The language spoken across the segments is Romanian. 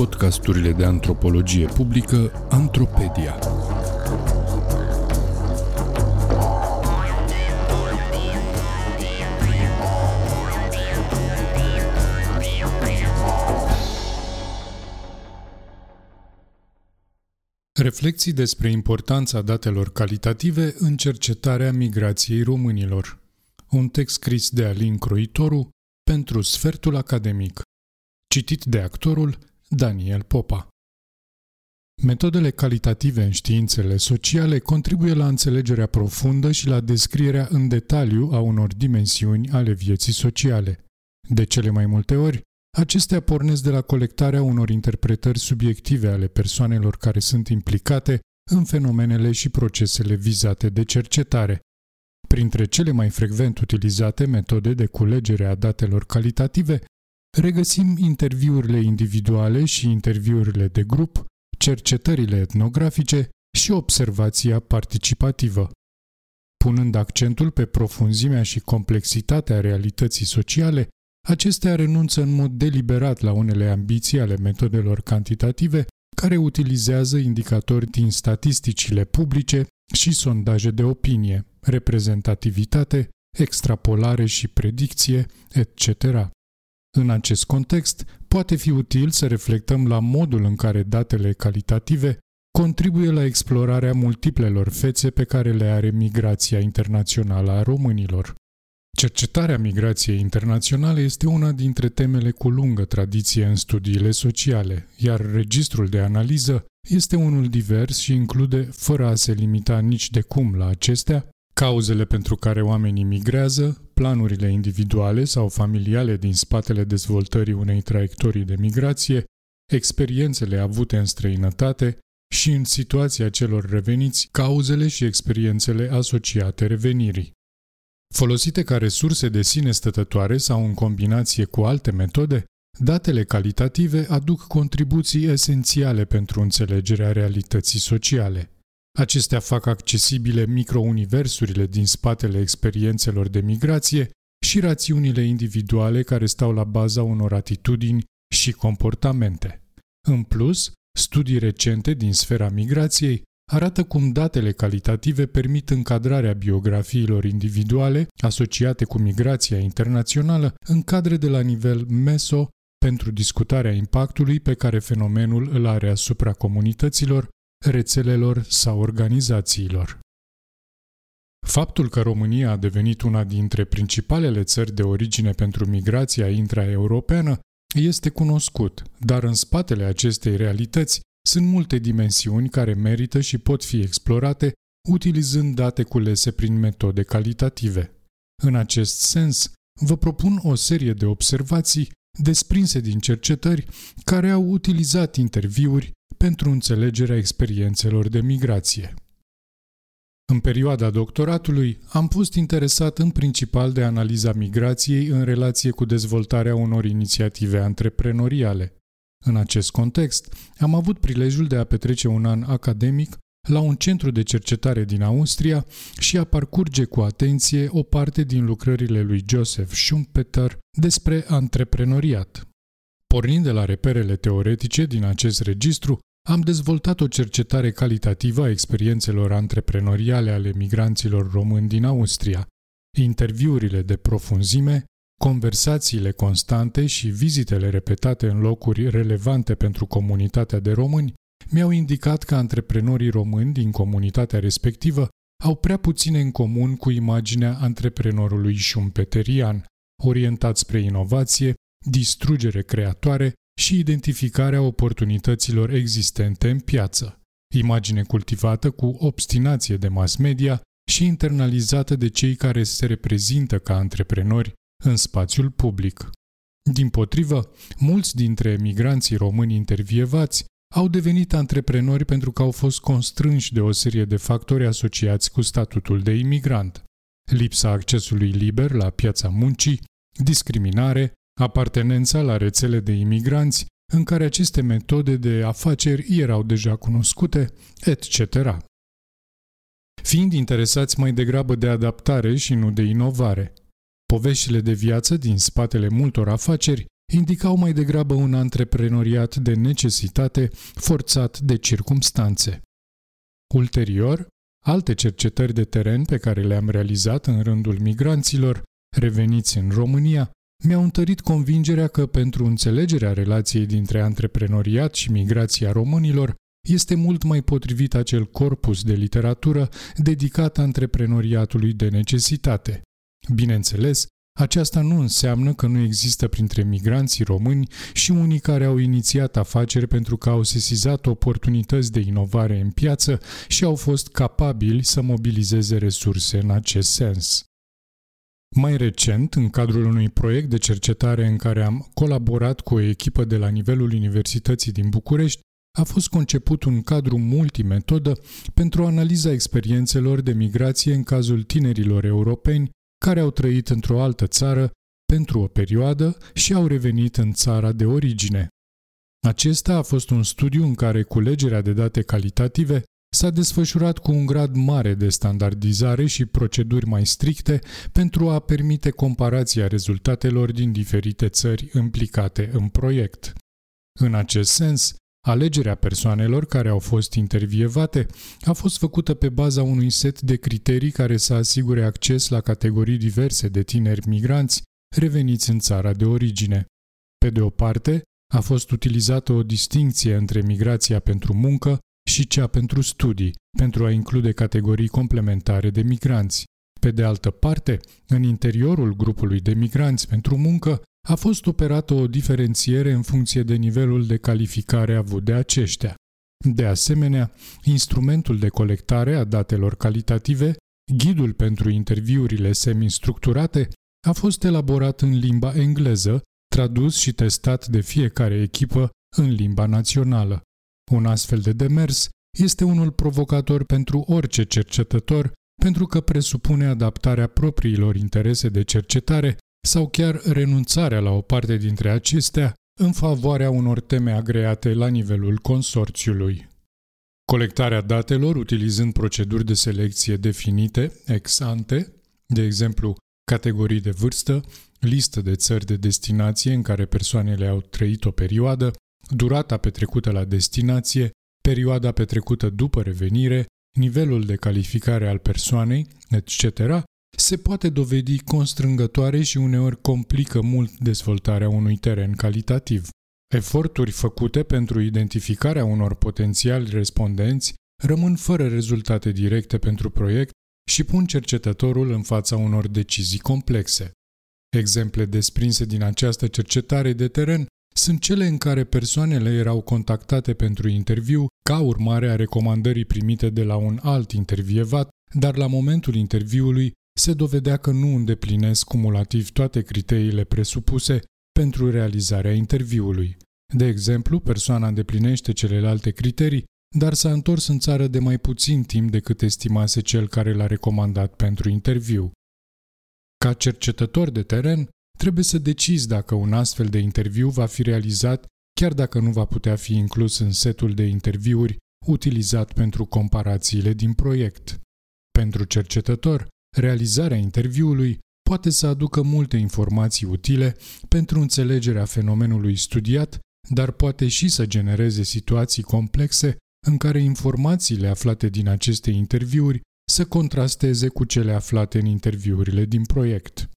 podcasturile de antropologie publică Antropedia. Reflexii despre importanța datelor calitative în cercetarea migrației românilor. Un text scris de Alin Croitoru pentru Sfertul Academic. Citit de actorul Daniel Popa. Metodele calitative în științele sociale contribuie la înțelegerea profundă și la descrierea în detaliu a unor dimensiuni ale vieții sociale. De cele mai multe ori, acestea pornesc de la colectarea unor interpretări subiective ale persoanelor care sunt implicate în fenomenele și procesele vizate de cercetare. Printre cele mai frecvent utilizate metode de culegere a datelor calitative regăsim interviurile individuale și interviurile de grup, cercetările etnografice și observația participativă. Punând accentul pe profunzimea și complexitatea realității sociale, acestea renunță în mod deliberat la unele ambiții ale metodelor cantitative care utilizează indicatori din statisticile publice și sondaje de opinie, reprezentativitate, extrapolare și predicție, etc. În acest context, poate fi util să reflectăm la modul în care datele calitative contribuie la explorarea multiplelor fețe pe care le are migrația internațională a românilor. Cercetarea migrației internaționale este una dintre temele cu lungă tradiție în studiile sociale, iar registrul de analiză este unul divers și include, fără a se limita nici de cum la acestea, cauzele pentru care oamenii migrează, planurile individuale sau familiale din spatele dezvoltării unei traiectorii de migrație, experiențele avute în străinătate și, în situația celor reveniți, cauzele și experiențele asociate revenirii. Folosite ca resurse de sine stătătoare sau în combinație cu alte metode, datele calitative aduc contribuții esențiale pentru înțelegerea realității sociale. Acestea fac accesibile microuniversurile din spatele experiențelor de migrație și rațiunile individuale care stau la baza unor atitudini și comportamente. În plus, studii recente din sfera migrației arată cum datele calitative permit încadrarea biografiilor individuale asociate cu migrația internațională în cadre de la nivel meso pentru discutarea impactului pe care fenomenul îl are asupra comunităților rețelelor sau organizațiilor. Faptul că România a devenit una dintre principalele țări de origine pentru migrația intraeuropeană este cunoscut, dar în spatele acestei realități sunt multe dimensiuni care merită și pot fi explorate utilizând date culese prin metode calitative. În acest sens, vă propun o serie de observații desprinse din cercetări care au utilizat interviuri pentru înțelegerea experiențelor de migrație. În perioada doctoratului am fost interesat în principal de analiza migrației în relație cu dezvoltarea unor inițiative antreprenoriale. În acest context, am avut prilejul de a petrece un an academic la un centru de cercetare din Austria și a parcurge cu atenție o parte din lucrările lui Joseph Schumpeter despre antreprenoriat. Pornind de la reperele teoretice din acest registru, am dezvoltat o cercetare calitativă a experiențelor antreprenoriale ale migranților români din Austria, interviurile de profunzime, conversațiile constante și vizitele repetate în locuri relevante pentru comunitatea de români mi-au indicat că antreprenorii români din comunitatea respectivă au prea puține în comun cu imaginea antreprenorului șumpeterian, orientat spre inovație, distrugere creatoare și identificarea oportunităților existente în piață, imagine cultivată cu obstinație de mass media și internalizată de cei care se reprezintă ca antreprenori în spațiul public. Din potrivă, mulți dintre emigranții români intervievați au devenit antreprenori pentru că au fost constrânși de o serie de factori asociați cu statutul de imigrant. Lipsa accesului liber la piața muncii, discriminare, apartenența la rețele de imigranți, în care aceste metode de afaceri erau deja cunoscute, etc. Fiind interesați mai degrabă de adaptare și nu de inovare, poveștile de viață din spatele multor afaceri indicau mai degrabă un antreprenoriat de necesitate forțat de circumstanțe. Ulterior, alte cercetări de teren pe care le-am realizat în rândul migranților reveniți în România mi-au întărit convingerea că pentru înțelegerea relației dintre antreprenoriat și migrația românilor este mult mai potrivit acel corpus de literatură dedicat antreprenoriatului de necesitate. Bineînțeles, aceasta nu înseamnă că nu există printre migranții români și unii care au inițiat afaceri pentru că au sesizat oportunități de inovare în piață și au fost capabili să mobilizeze resurse în acest sens. Mai recent, în cadrul unui proiect de cercetare în care am colaborat cu o echipă de la nivelul Universității din București, a fost conceput un cadru multimetodă pentru analiza experiențelor de migrație în cazul tinerilor europeni care au trăit într-o altă țară pentru o perioadă și au revenit în țara de origine. Acesta a fost un studiu în care culegerea de date calitative s-a desfășurat cu un grad mare de standardizare și proceduri mai stricte pentru a permite comparația rezultatelor din diferite țări implicate în proiect. În acest sens, Alegerea persoanelor care au fost intervievate a fost făcută pe baza unui set de criterii care să asigure acces la categorii diverse de tineri migranți reveniți în țara de origine. Pe de o parte, a fost utilizată o distinție între migrația pentru muncă și cea pentru studii, pentru a include categorii complementare de migranți. Pe de altă parte, în interiorul grupului de migranți pentru muncă a fost operată o diferențiere în funcție de nivelul de calificare avut de aceștia. De asemenea, instrumentul de colectare a datelor calitative, ghidul pentru interviurile semi-structurate, a fost elaborat în limba engleză, tradus și testat de fiecare echipă în limba națională. Un astfel de demers este unul provocator pentru orice cercetător, pentru că presupune adaptarea propriilor interese de cercetare sau chiar renunțarea la o parte dintre acestea în favoarea unor teme agreate la nivelul consorțiului. Colectarea datelor utilizând proceduri de selecție definite, ex ante, de exemplu, categorii de vârstă, listă de țări de destinație în care persoanele au trăit o perioadă, durata petrecută la destinație, perioada petrecută după revenire, nivelul de calificare al persoanei, etc., se poate dovedi constrângătoare și uneori complică mult dezvoltarea unui teren calitativ. Eforturi făcute pentru identificarea unor potențiali respondenți rămân fără rezultate directe pentru proiect și pun cercetătorul în fața unor decizii complexe. Exemple desprinse din această cercetare de teren sunt cele în care persoanele erau contactate pentru interviu ca urmare a recomandării primite de la un alt intervievat, dar la momentul interviului se dovedea că nu îndeplinesc cumulativ toate criteriile presupuse pentru realizarea interviului. De exemplu, persoana îndeplinește celelalte criterii, dar s-a întors în țară de mai puțin timp decât estimase cel care l-a recomandat pentru interviu. Ca cercetător de teren, trebuie să decizi dacă un astfel de interviu va fi realizat chiar dacă nu va putea fi inclus în setul de interviuri utilizat pentru comparațiile din proiect. Pentru cercetător, Realizarea interviului poate să aducă multe informații utile pentru înțelegerea fenomenului studiat, dar poate și să genereze situații complexe în care informațiile aflate din aceste interviuri să contrasteze cu cele aflate în interviurile din proiect.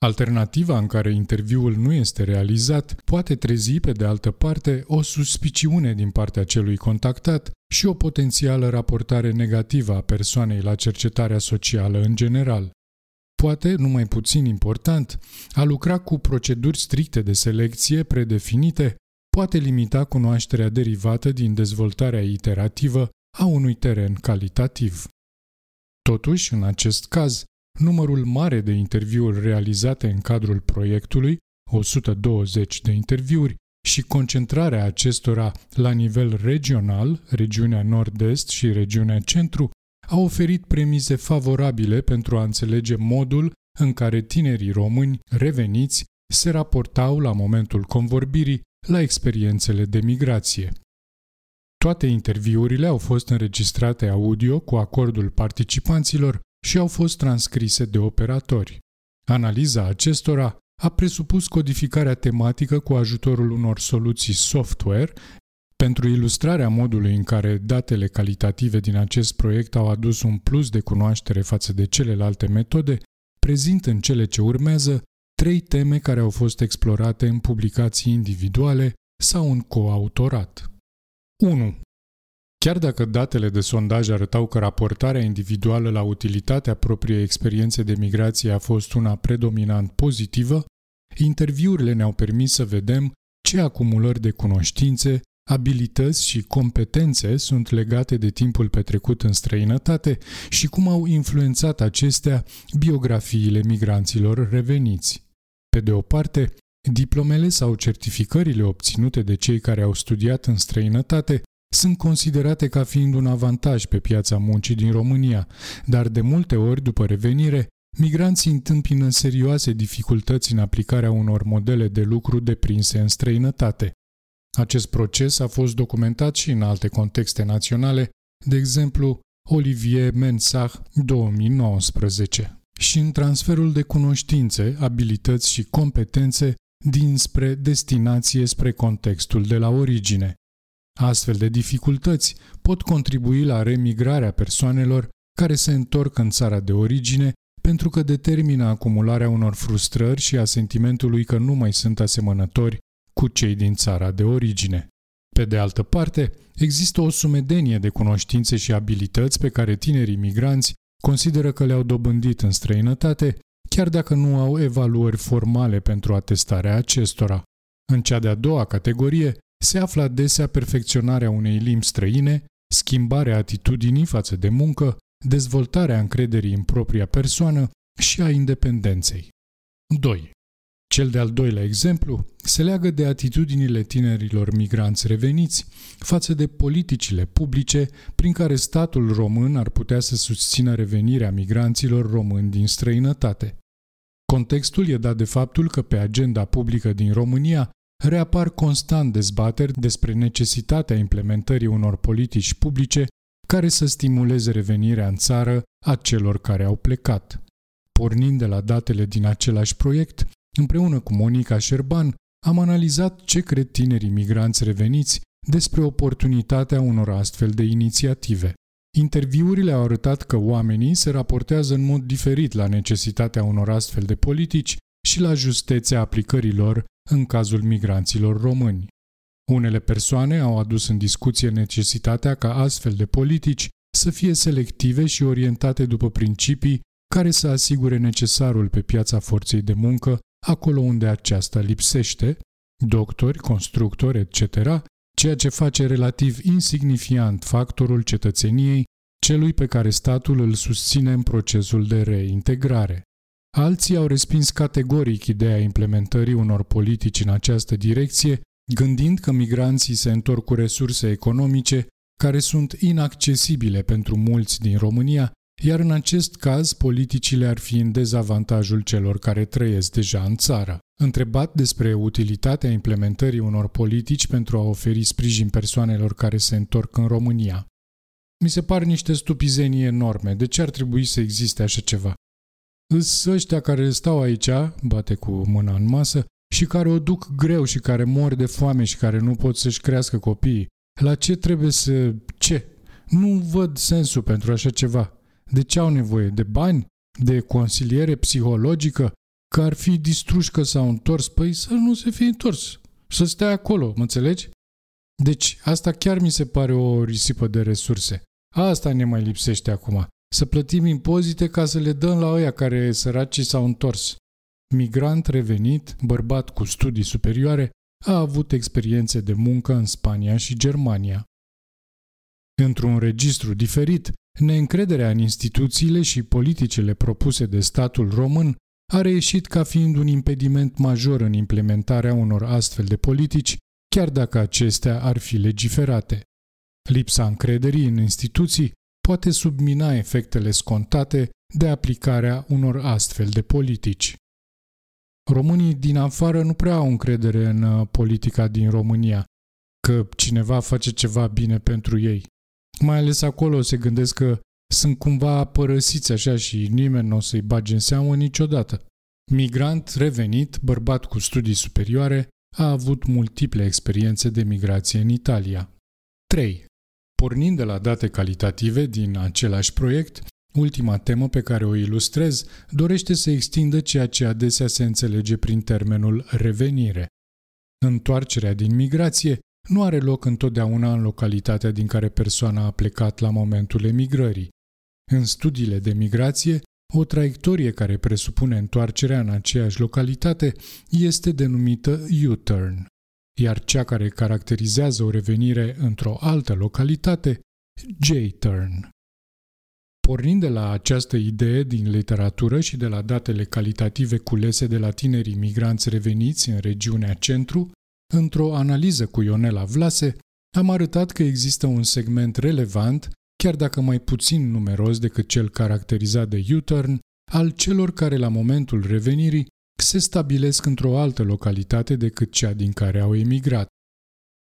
Alternativa în care interviul nu este realizat poate trezi, pe de altă parte, o suspiciune din partea celui contactat și o potențială raportare negativă a persoanei la cercetarea socială în general. Poate, nu mai puțin important, a lucra cu proceduri stricte de selecție predefinite poate limita cunoașterea derivată din dezvoltarea iterativă a unui teren calitativ. Totuși, în acest caz, numărul mare de interviuri realizate în cadrul proiectului, 120 de interviuri, și concentrarea acestora la nivel regional, regiunea nord-est și regiunea centru, a oferit premize favorabile pentru a înțelege modul în care tinerii români reveniți se raportau la momentul convorbirii la experiențele de migrație. Toate interviurile au fost înregistrate audio cu acordul participanților și au fost transcrise de operatori. Analiza acestora a presupus codificarea tematică cu ajutorul unor soluții software pentru ilustrarea modului în care datele calitative din acest proiect au adus un plus de cunoaștere față de celelalte metode, prezint în cele ce urmează trei teme care au fost explorate în publicații individuale sau în coautorat. 1. Chiar dacă datele de sondaj arătau că raportarea individuală la utilitatea propriei experiențe de migrație a fost una predominant pozitivă, interviurile ne-au permis să vedem ce acumulări de cunoștințe, abilități și competențe sunt legate de timpul petrecut în străinătate și cum au influențat acestea biografiile migranților reveniți. Pe de o parte, diplomele sau certificările obținute de cei care au studiat în străinătate sunt considerate ca fiind un avantaj pe piața muncii din România, dar de multe ori, după revenire, migranții întâmpină serioase dificultăți în aplicarea unor modele de lucru deprinse în străinătate. Acest proces a fost documentat și în alte contexte naționale, de exemplu Olivier Mensah 2019, și în transferul de cunoștințe, abilități și competențe dinspre destinație spre contextul de la origine. Astfel de dificultăți pot contribui la remigrarea persoanelor care se întorc în țara de origine pentru că determină acumularea unor frustrări și a sentimentului că nu mai sunt asemănători cu cei din țara de origine. Pe de altă parte, există o sumedenie de cunoștințe și abilități pe care tinerii migranți consideră că le-au dobândit în străinătate, chiar dacă nu au evaluări formale pentru atestarea acestora. În cea de-a doua categorie se află adesea perfecționarea unei limbi străine, schimbarea atitudinii față de muncă, dezvoltarea încrederii în propria persoană și a independenței. 2. Cel de-al doilea exemplu se leagă de atitudinile tinerilor migranți reveniți față de politicile publice prin care statul român ar putea să susțină revenirea migranților români din străinătate. Contextul e dat de faptul că pe agenda publică din România reapar constant dezbateri despre necesitatea implementării unor politici publice care să stimuleze revenirea în țară a celor care au plecat. Pornind de la datele din același proiect, împreună cu Monica Șerban, am analizat ce cred tinerii migranți reveniți despre oportunitatea unor astfel de inițiative. Interviurile au arătat că oamenii se raportează în mod diferit la necesitatea unor astfel de politici și la justețea aplicărilor în cazul migranților români. Unele persoane au adus în discuție necesitatea ca astfel de politici să fie selective și orientate după principii care să asigure necesarul pe piața forței de muncă acolo unde aceasta lipsește, doctori, constructori, etc., ceea ce face relativ insignifiant factorul cetățeniei celui pe care statul îl susține în procesul de reintegrare. Alții au respins categoric ideea implementării unor politici în această direcție, gândind că migranții se întorc cu resurse economice care sunt inaccesibile pentru mulți din România, iar în acest caz politicile ar fi în dezavantajul celor care trăiesc deja în țară. Întrebat despre utilitatea implementării unor politici pentru a oferi sprijin persoanelor care se întorc în România. Mi se par niște stupizenii enorme. De ce ar trebui să existe așa ceva? Îs ăștia care stau aici, bate cu mâna în masă, și care o duc greu și care mor de foame și care nu pot să-și crească copiii. La ce trebuie să... ce? Nu văd sensul pentru așa ceva. De ce au nevoie? De bani? De consiliere psihologică? Că ar fi distruși că s-au întors? Păi să nu se fie întors. Să stea acolo, mă înțelegi? Deci, asta chiar mi se pare o risipă de resurse. Asta ne mai lipsește acum să plătim impozite ca să le dăm la ăia care săracii s-au întors. Migrant revenit, bărbat cu studii superioare, a avut experiențe de muncă în Spania și Germania. Într-un registru diferit, neîncrederea în instituțiile și politicile propuse de statul român a reieșit ca fiind un impediment major în implementarea unor astfel de politici, chiar dacă acestea ar fi legiferate. Lipsa încrederii în instituții poate submina efectele scontate de aplicarea unor astfel de politici. Românii din afară nu prea au încredere în uh, politica din România, că cineva face ceva bine pentru ei. Mai ales acolo se gândesc că sunt cumva părăsiți așa și nimeni nu o să-i bage în seamă niciodată. Migrant revenit, bărbat cu studii superioare, a avut multiple experiențe de migrație în Italia. 3. Pornind de la date calitative din același proiect, ultima temă pe care o ilustrez dorește să extindă ceea ce adesea se înțelege prin termenul revenire. Întoarcerea din migrație nu are loc întotdeauna în localitatea din care persoana a plecat la momentul emigrării. În studiile de migrație, o traiectorie care presupune întoarcerea în aceeași localitate este denumită U-turn, iar cea care caracterizează o revenire într-o altă localitate, J-turn. Pornind de la această idee din literatură și de la datele calitative culese de la tinerii migranți reveniți în regiunea centru, într-o analiză cu Ionela Vlase, am arătat că există un segment relevant chiar dacă mai puțin numeros decât cel caracterizat de U-turn, al celor care la momentul revenirii se stabilesc într-o altă localitate decât cea din care au emigrat.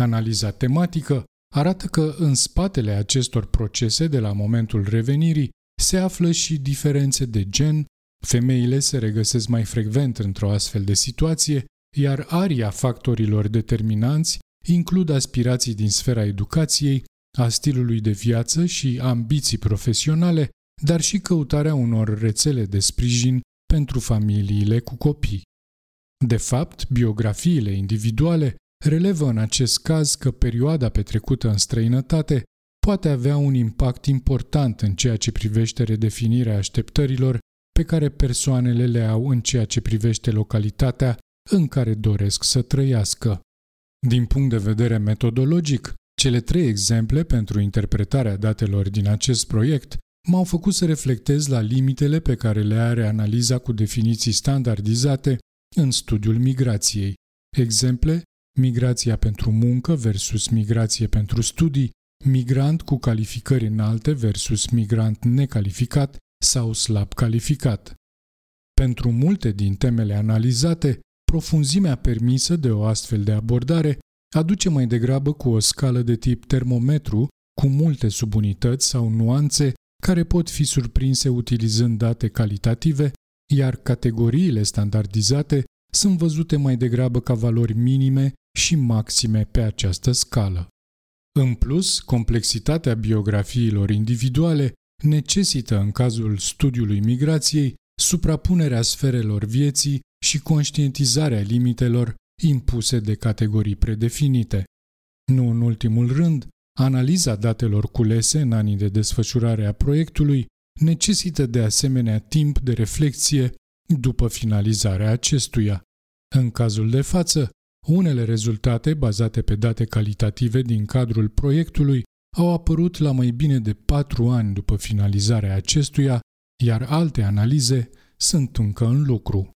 Analiza tematică arată că în spatele acestor procese de la momentul revenirii se află și diferențe de gen, femeile se regăsesc mai frecvent într-o astfel de situație, iar aria factorilor determinanți includ aspirații din sfera educației, a stilului de viață și ambiții profesionale, dar și căutarea unor rețele de sprijin pentru familiile cu copii. De fapt, biografiile individuale relevă în acest caz că perioada petrecută în străinătate poate avea un impact important în ceea ce privește redefinirea așteptărilor pe care persoanele le au în ceea ce privește localitatea în care doresc să trăiască. Din punct de vedere metodologic, cele trei exemple pentru interpretarea datelor din acest proiect m-au făcut să reflectez la limitele pe care le are analiza cu definiții standardizate în studiul migrației. Exemple, migrația pentru muncă versus migrație pentru studii, migrant cu calificări înalte versus migrant necalificat sau slab calificat. Pentru multe din temele analizate, profunzimea permisă de o astfel de abordare aduce mai degrabă cu o scală de tip termometru, cu multe subunități sau nuanțe care pot fi surprinse utilizând date calitative, iar categoriile standardizate sunt văzute mai degrabă ca valori minime și maxime pe această scală. În plus, complexitatea biografiilor individuale necesită, în cazul studiului migrației, suprapunerea sferelor vieții și conștientizarea limitelor impuse de categorii predefinite. Nu în ultimul rând, analiza datelor culese în anii de desfășurare a proiectului necesită de asemenea timp de reflexie după finalizarea acestuia. În cazul de față, unele rezultate bazate pe date calitative din cadrul proiectului au apărut la mai bine de patru ani după finalizarea acestuia, iar alte analize sunt încă în lucru.